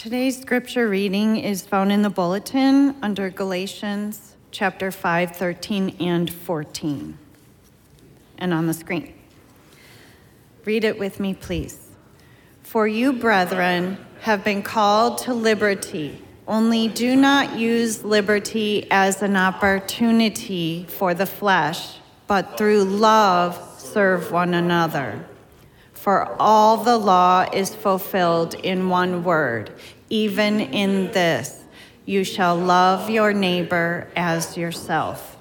Today's scripture reading is found in the bulletin under Galatians chapter 5, 13, and 14, and on the screen. Read it with me, please. For you, brethren, have been called to liberty, only do not use liberty as an opportunity for the flesh, but through love serve one another. For all the law is fulfilled in one word, even in this you shall love your neighbor as yourself.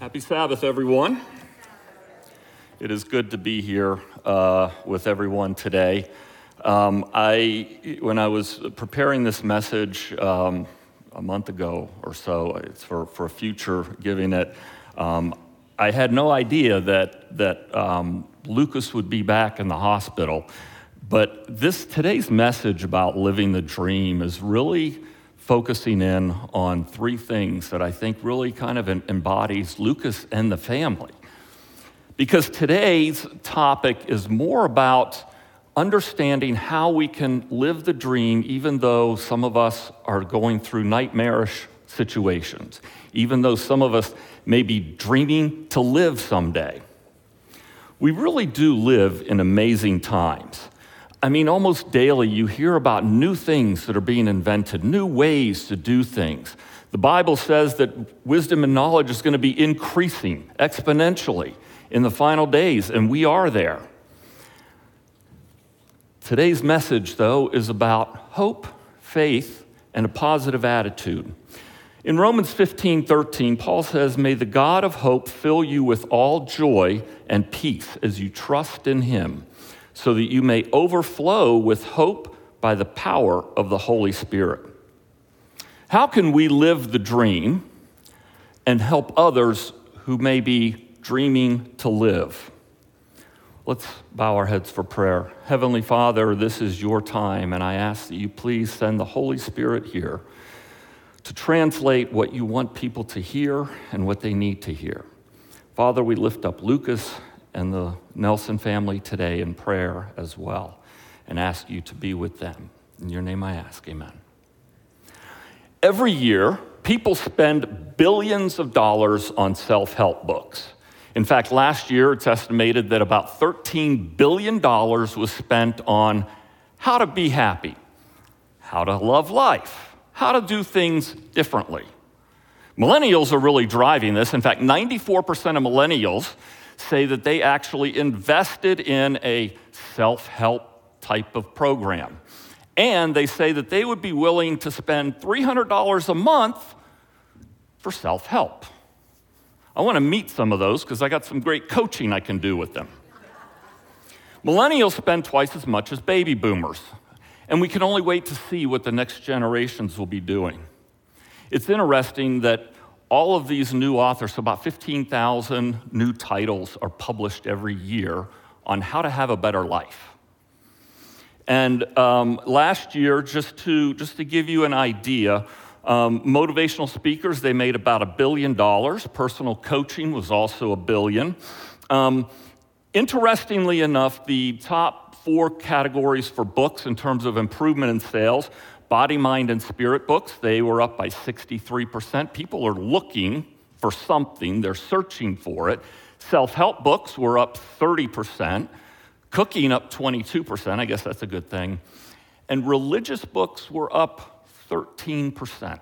Happy Sabbath, everyone. It is good to be here uh, with everyone today. Um, I, when I was preparing this message um, a month ago or so, it's for, for a future giving it, um, I had no idea that, that um, Lucas would be back in the hospital. But this today's message about living the dream is really focusing in on three things that I think really kind of embodies Lucas and the family. Because today's topic is more about understanding how we can live the dream even though some of us are going through nightmarish situations, even though some of us may be dreaming to live someday. We really do live in amazing times. I mean, almost daily you hear about new things that are being invented, new ways to do things. The Bible says that wisdom and knowledge is going to be increasing exponentially in the final days, and we are there. Today's message, though, is about hope, faith, and a positive attitude. In Romans 15 13, Paul says, May the God of hope fill you with all joy and peace as you trust in him, so that you may overflow with hope by the power of the Holy Spirit. How can we live the dream and help others who may be dreaming to live? Let's bow our heads for prayer. Heavenly Father, this is your time, and I ask that you please send the Holy Spirit here to translate what you want people to hear and what they need to hear. Father, we lift up Lucas and the Nelson family today in prayer as well and ask you to be with them. In your name I ask, amen. Every year, people spend billions of dollars on self help books. In fact, last year it's estimated that about $13 billion was spent on how to be happy, how to love life, how to do things differently. Millennials are really driving this. In fact, 94% of millennials say that they actually invested in a self help type of program. And they say that they would be willing to spend $300 a month for self help. I want to meet some of those because I got some great coaching I can do with them. Millennials spend twice as much as baby boomers, and we can only wait to see what the next generations will be doing. It's interesting that all of these new authors, so about 15,000 new titles, are published every year on how to have a better life. And um, last year, just to, just to give you an idea, um, motivational speakers, they made about a billion dollars. Personal coaching was also a billion. Um, interestingly enough, the top four categories for books in terms of improvement in sales body, mind, and spirit books, they were up by 63%. People are looking for something, they're searching for it. Self help books were up 30%, cooking up 22%. I guess that's a good thing. And religious books were up 13%.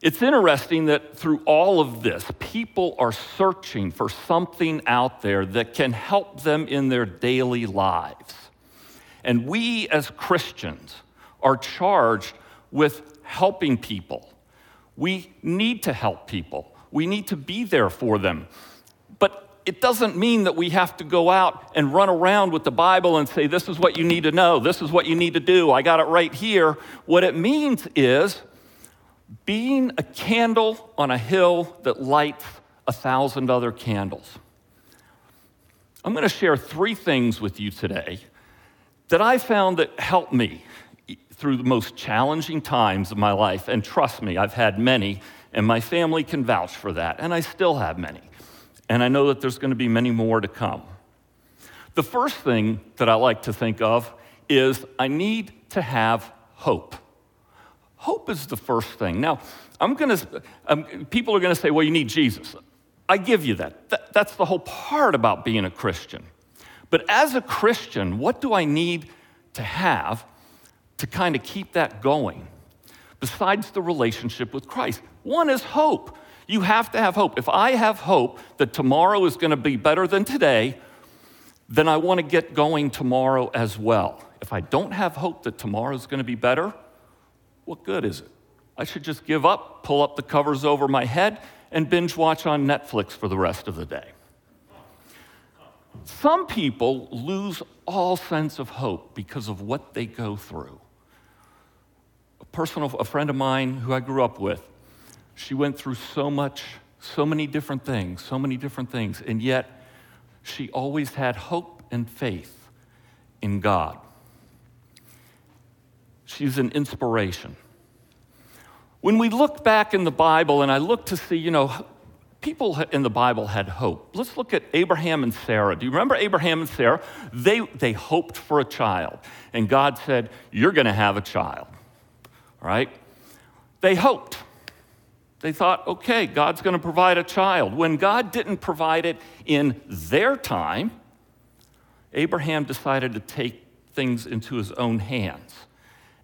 It's interesting that through all of this, people are searching for something out there that can help them in their daily lives. And we as Christians are charged with helping people. We need to help people, we need to be there for them it doesn't mean that we have to go out and run around with the Bible and say, This is what you need to know, this is what you need to do, I got it right here. What it means is being a candle on a hill that lights a thousand other candles. I'm going to share three things with you today that I found that helped me through the most challenging times of my life. And trust me, I've had many, And my family can vouch for that, and I still have many. And I know that there's going to be many more to come. The first thing that I like to think of is I need to have hope. Hope is the first thing. Now, I'm going to, um, people are going to say, well, you need Jesus. I give you that. that. That's the whole part about being a Christian. But as a Christian, what do I need to have to kind of keep that going besides the relationship with Christ? One is hope. You have to have hope. If I have hope that tomorrow is going to be better than today, then I want to get going tomorrow as well. If I don't have hope that tomorrow is going to be better, what good is it? I should just give up, pull up the covers over my head, and binge watch on Netflix for the rest of the day. Some people lose all sense of hope because of what they go through. A personal a friend of mine who I grew up with, she went through so much, so many different things, so many different things, and yet she always had hope and faith in God. She's an inspiration. When we look back in the Bible, and I look to see, you know, people in the Bible had hope. Let's look at Abraham and Sarah. Do you remember Abraham and Sarah? They, they hoped for a child, and God said, You're going to have a child. Right? They hoped. They thought, okay, God's going to provide a child. When God didn't provide it in their time, Abraham decided to take things into his own hands.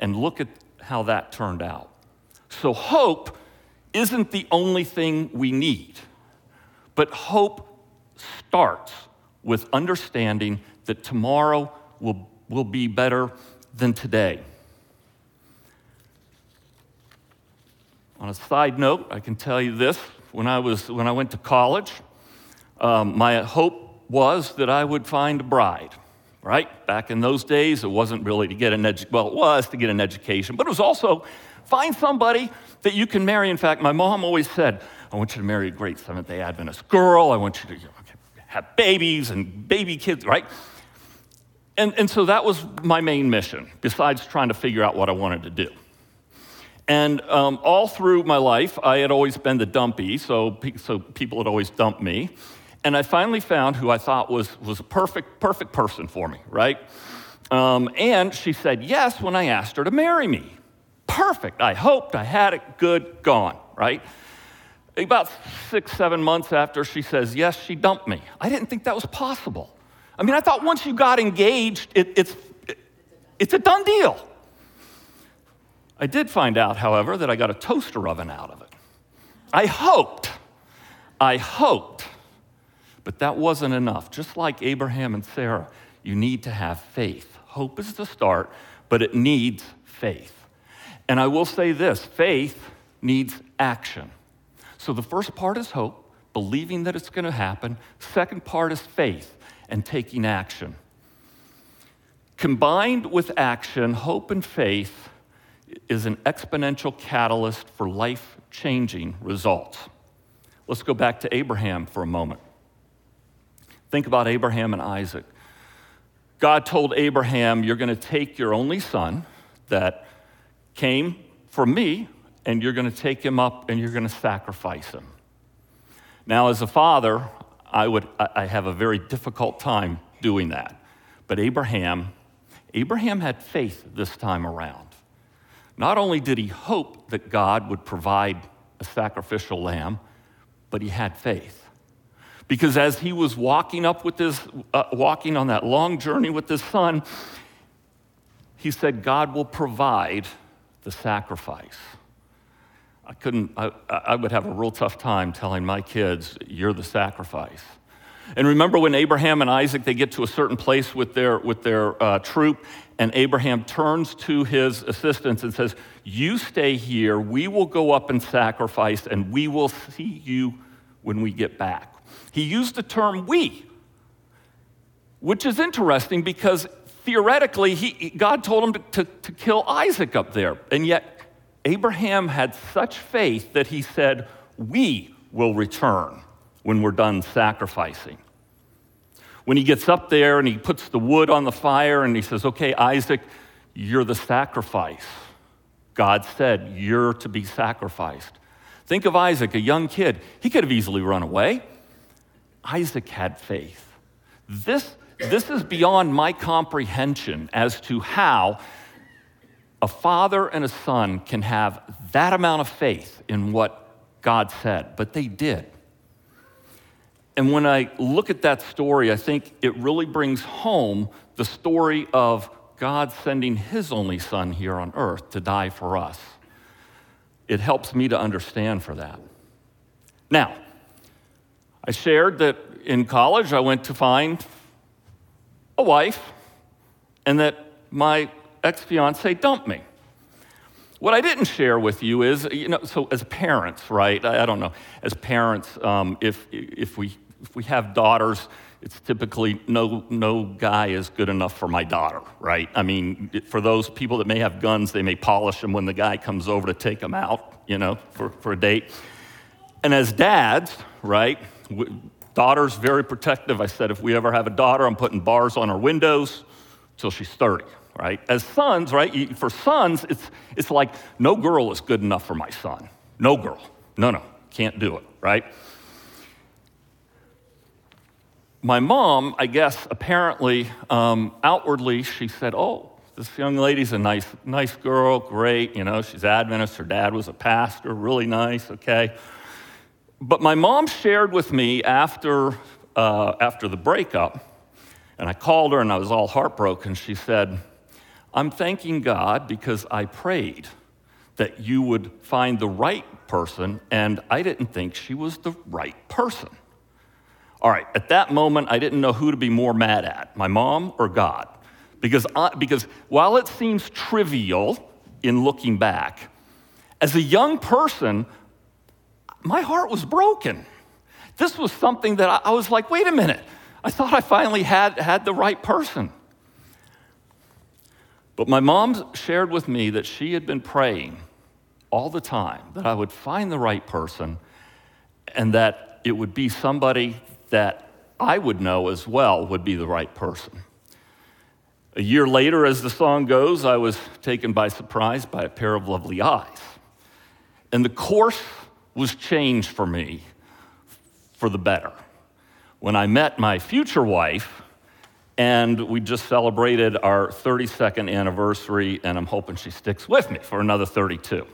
And look at how that turned out. So, hope isn't the only thing we need, but hope starts with understanding that tomorrow will, will be better than today. On a side note, I can tell you this when I, was, when I went to college, um, my hope was that I would find a bride, right? Back in those days, it wasn't really to get an education, well, it was to get an education, but it was also find somebody that you can marry. In fact, my mom always said, I want you to marry a great Seventh day Adventist girl. I want you to you know, have babies and baby kids, right? And, and so that was my main mission, besides trying to figure out what I wanted to do. And um, all through my life, I had always been the dumpy, so, so people had always dumped me. And I finally found who I thought was, was a perfect, perfect person for me, right? Um, and she said yes when I asked her to marry me. Perfect. I hoped, I had it, good, gone, right? About six, seven months after she says yes, she dumped me. I didn't think that was possible. I mean, I thought once you got engaged, it, it's, it, it's a done deal. I did find out, however, that I got a toaster oven out of it. I hoped, I hoped, but that wasn't enough. Just like Abraham and Sarah, you need to have faith. Hope is the start, but it needs faith. And I will say this faith needs action. So the first part is hope, believing that it's going to happen. Second part is faith and taking action. Combined with action, hope and faith is an exponential catalyst for life changing results. Let's go back to Abraham for a moment. Think about Abraham and Isaac. God told Abraham, You're going to take your only son that came from me, and you're going to take him up and you're going to sacrifice him. Now, as a father, I, would, I have a very difficult time doing that. But Abraham, Abraham had faith this time around. Not only did he hope that God would provide a sacrificial lamb, but he had faith. Because as he was walking up with his, uh, walking on that long journey with his son, he said, God will provide the sacrifice. I couldn't, I, I would have a real tough time telling my kids, you're the sacrifice. And remember when Abraham and Isaac, they get to a certain place with their, with their uh, troop, and Abraham turns to his assistants and says, You stay here, we will go up and sacrifice, and we will see you when we get back. He used the term we, which is interesting because theoretically, he, God told him to, to, to kill Isaac up there. And yet, Abraham had such faith that he said, We will return when we're done sacrificing. When he gets up there and he puts the wood on the fire and he says, Okay, Isaac, you're the sacrifice. God said, You're to be sacrificed. Think of Isaac, a young kid. He could have easily run away. Isaac had faith. This, this is beyond my comprehension as to how a father and a son can have that amount of faith in what God said, but they did. And when I look at that story, I think it really brings home the story of God sending his only son here on earth to die for us. It helps me to understand for that. Now, I shared that in college I went to find a wife and that my ex fiance dumped me. What I didn't share with you is, you know, so as parents, right? I, I don't know, as parents, um, if, if, we, if we have daughters, it's typically no, no guy is good enough for my daughter, right? I mean, for those people that may have guns, they may polish them when the guy comes over to take them out, you know, for, for a date. And as dads, right, daughters very protective. I said, if we ever have a daughter, I'm putting bars on her windows till she's 30 right? As sons, right? For sons, it's, it's like no girl is good enough for my son. No girl. No, no, can't do it, right? My mom, I guess, apparently, um, outwardly, she said, Oh, this young lady's a nice, nice girl, great, you know, she's Adventist, her dad was a pastor, really nice, okay. But my mom shared with me after, uh, after the breakup, and I called her and I was all heartbroken. She said, I'm thanking God because I prayed that you would find the right person, and I didn't think she was the right person. All right, at that moment, I didn't know who to be more mad at my mom or God. Because, I, because while it seems trivial in looking back, as a young person, my heart was broken. This was something that I, I was like, wait a minute, I thought I finally had, had the right person. But my mom shared with me that she had been praying all the time that I would find the right person and that it would be somebody that I would know as well would be the right person. A year later, as the song goes, I was taken by surprise by a pair of lovely eyes. And the course was changed for me for the better. When I met my future wife, and we just celebrated our 32nd anniversary, and I'm hoping she sticks with me for another 32.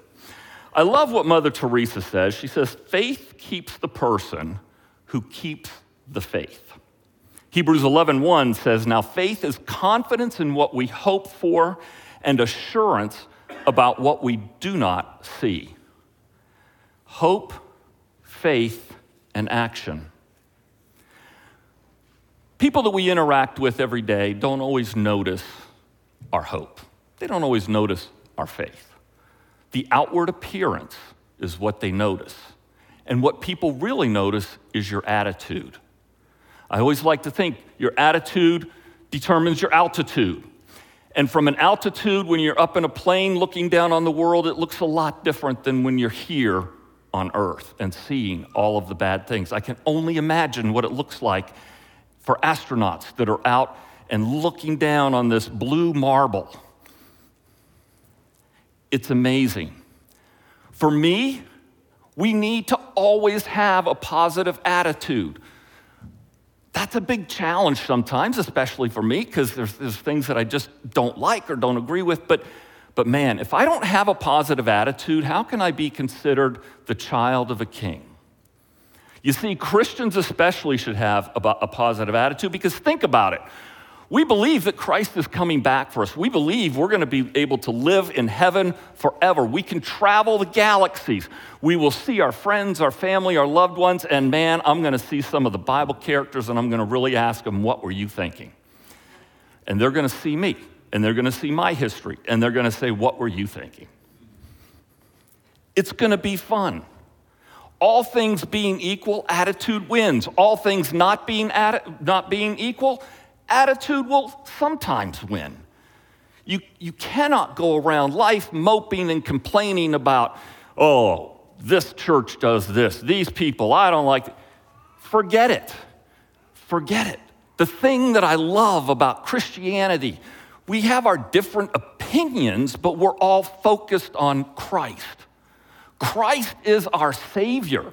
I love what Mother Teresa says. She says, faith keeps the person who keeps the faith. Hebrews 11:1 says, "Now faith is confidence in what we hope for and assurance about what we do not see." Hope, faith, and action people that we interact with every day don't always notice our hope, they don't always notice our faith. The outward appearance is what they notice. And what people really notice is your attitude. I always like to think your attitude determines your altitude. And from an altitude, when you're up in a plane looking down on the world, it looks a lot different than when you're here on earth and seeing all of the bad things. I can only imagine what it looks like for astronauts that are out and looking down on this blue marble. It's amazing. For me, we need to always have a positive attitude. That's a big challenge sometimes, especially for me, because there's, there's things that I just don't like or don't agree with. But, but man, if I don't have a positive attitude, how can I be considered the child of a king? You see, Christians especially should have a positive attitude because think about it. We believe that Christ is coming back for us. We believe we're going to be able to live in heaven forever. We can travel the galaxies. We will see our friends, our family, our loved ones, and man, I'm going to see some of the Bible characters and I'm going to really ask them, What were you thinking? And they're going to see me, and they're going to see my history, and they're going to say, What were you thinking? It's going to be fun. All things being equal, attitude wins. All things not being, not being equal, attitude will sometimes win. You, you cannot go around life moping and complaining about, oh, this church does this, these people, I don't like. Forget it. Forget it. The thing that I love about Christianity, we have our different opinions, but we're all focused on Christ. Christ is our Savior.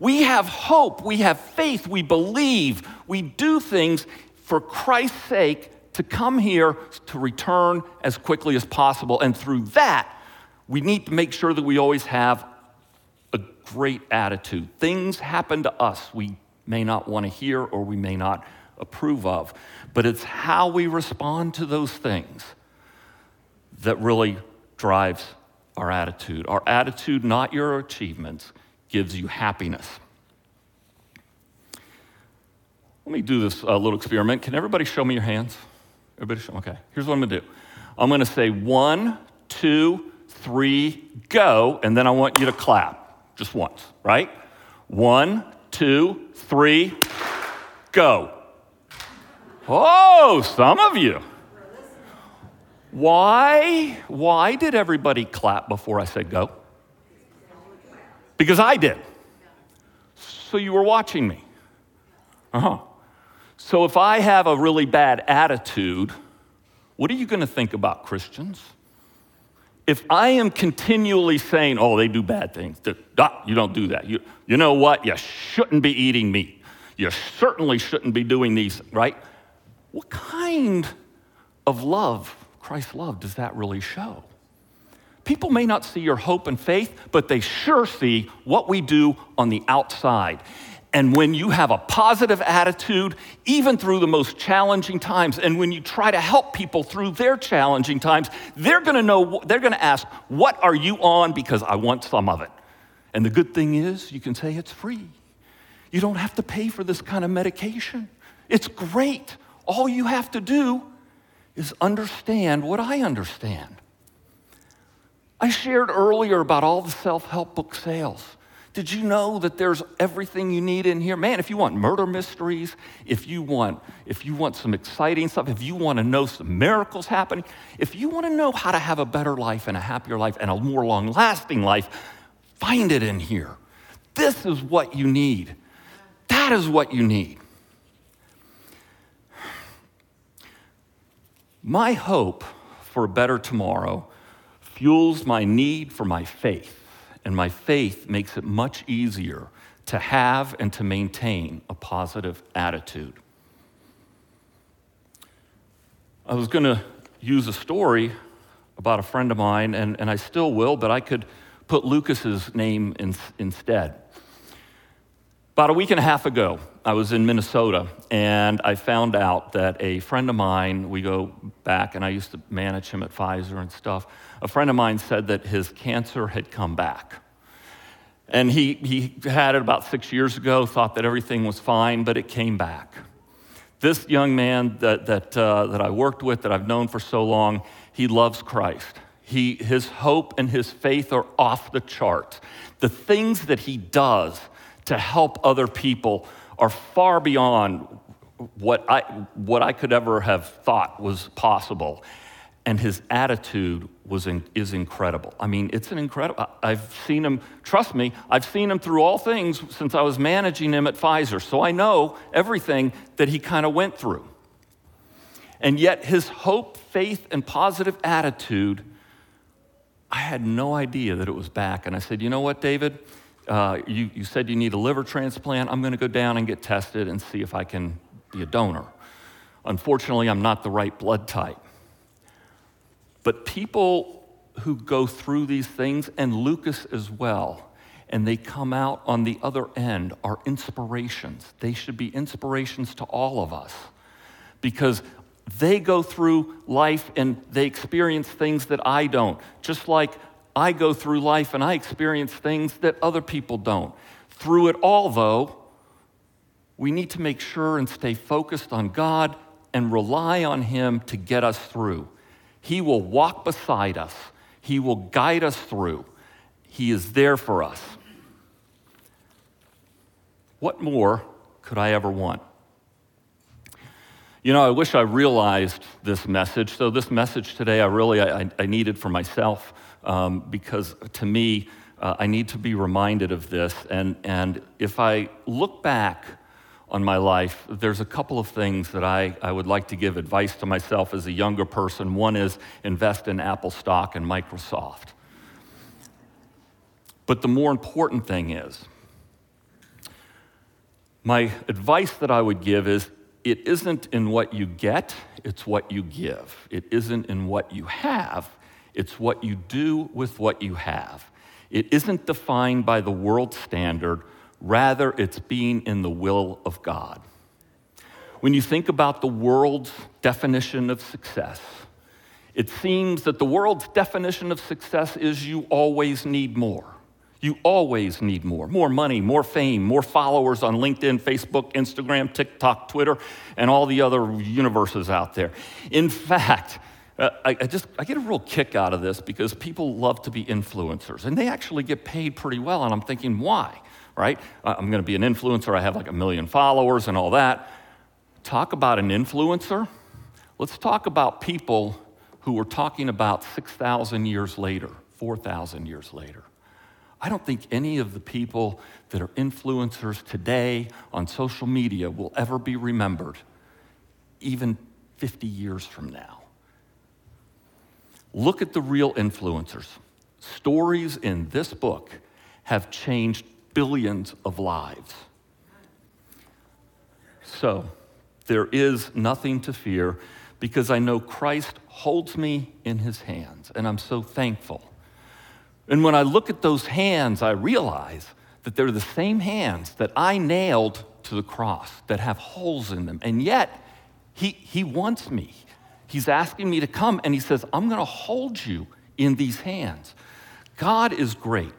We have hope, we have faith, we believe, we do things for Christ's sake to come here to return as quickly as possible. And through that, we need to make sure that we always have a great attitude. Things happen to us we may not want to hear or we may not approve of, but it's how we respond to those things that really drives our attitude. Our attitude, not your achievements, gives you happiness. Let me do this uh, little experiment. Can everybody show me your hands? Everybody show, okay. Here's what I'm gonna do. I'm gonna say one, two, three, go, and then I want you to clap just once, right? One, two, three, go. Oh, some of you. Why, why did everybody clap before I said go? Because I did. So you were watching me. Uh huh. So if I have a really bad attitude, what are you going to think about Christians? If I am continually saying, oh, they do bad things, you don't do that. You, you know what? You shouldn't be eating meat. You certainly shouldn't be doing these, right? What kind of love, Christ's love, does that really show? People may not see your hope and faith, but they sure see what we do on the outside. And when you have a positive attitude, even through the most challenging times, and when you try to help people through their challenging times, they're gonna know, they're gonna ask, What are you on? Because I want some of it. And the good thing is, you can say it's free. You don't have to pay for this kind of medication. It's great. All you have to do is understand what I understand. I shared earlier about all the self help book sales. Did you know that there's everything you need in here? Man, if you want murder mysteries, if you want, if you want some exciting stuff, if you want to know some miracles happening, if you want to know how to have a better life and a happier life and a more long lasting life, find it in here. This is what you need. That is what you need. My hope for a better tomorrow fuels my need for my faith and my faith makes it much easier to have and to maintain a positive attitude. I was going to use a story about a friend of mine, and, and I still will, but I could put Lucas's name in, instead. About a week and a half ago, I was in Minnesota, and I found out that a friend of mine, we go back, and I used to manage him at Pfizer and stuff. A friend of mine said that his cancer had come back. And he, he had it about six years ago, thought that everything was fine, but it came back. This young man that, that, uh, that I worked with, that I've known for so long, he loves Christ. He, his hope and his faith are off the chart. The things that he does, to help other people are far beyond what I, what I could ever have thought was possible. And his attitude was in, is incredible. I mean, it's an incredible. I've seen him, trust me, I've seen him through all things since I was managing him at Pfizer. So I know everything that he kind of went through. And yet, his hope, faith, and positive attitude, I had no idea that it was back. And I said, You know what, David? Uh, you, you said you need a liver transplant. I'm going to go down and get tested and see if I can be a donor. Unfortunately, I'm not the right blood type. But people who go through these things, and Lucas as well, and they come out on the other end are inspirations. They should be inspirations to all of us because they go through life and they experience things that I don't. Just like I go through life and I experience things that other people don't. Through it all, though, we need to make sure and stay focused on God and rely on Him to get us through. He will walk beside us, He will guide us through. He is there for us. What more could I ever want? You know, I wish I realized this message. So, this message today, I really I, I needed for myself um, because to me, uh, I need to be reminded of this. And, and if I look back on my life, there's a couple of things that I, I would like to give advice to myself as a younger person. One is invest in Apple stock and Microsoft. But the more important thing is, my advice that I would give is it isn't in what you get, it's what you give. It isn't in what you have, it's what you do with what you have. It isn't defined by the world standard, rather, it's being in the will of God. When you think about the world's definition of success, it seems that the world's definition of success is you always need more. You always need more more money, more fame, more followers on LinkedIn, Facebook, Instagram, TikTok, Twitter, and all the other universes out there. In fact, I, I, just I get a real kick out of this because people love to be influencers and they actually get paid pretty well and I'm thinking why right? Uh, I'm going to be an influencer I have like a million followers and all that. Talk about an influencer. Let's talk about people who were talking about 6000 years later 4000 years later. I don't think any of the people that are influencers today on social media will ever be remembered, even 50 years from now. Look at the real influencers. Stories in this book have changed billions of lives. So, there is nothing to fear because I know Christ holds me in his hands, and I'm so thankful. And when I look at those hands, I realize that they're the same hands that I nailed to the cross that have holes in them. And yet, he, he wants me. He's asking me to come, and He says, I'm going to hold you in these hands. God is great.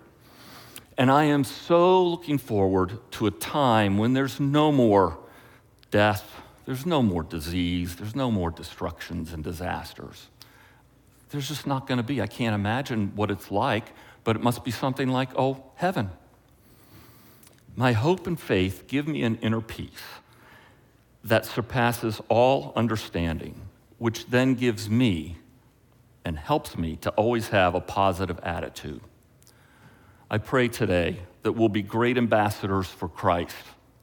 And I am so looking forward to a time when there's no more death, there's no more disease, there's no more destructions and disasters. There's just not going to be. I can't imagine what it's like, but it must be something like, oh, heaven. My hope and faith give me an inner peace that surpasses all understanding, which then gives me and helps me to always have a positive attitude. I pray today that we'll be great ambassadors for Christ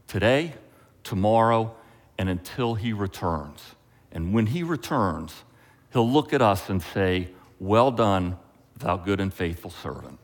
today, tomorrow, and until he returns. And when he returns, He'll look at us and say, Well done, thou good and faithful servant.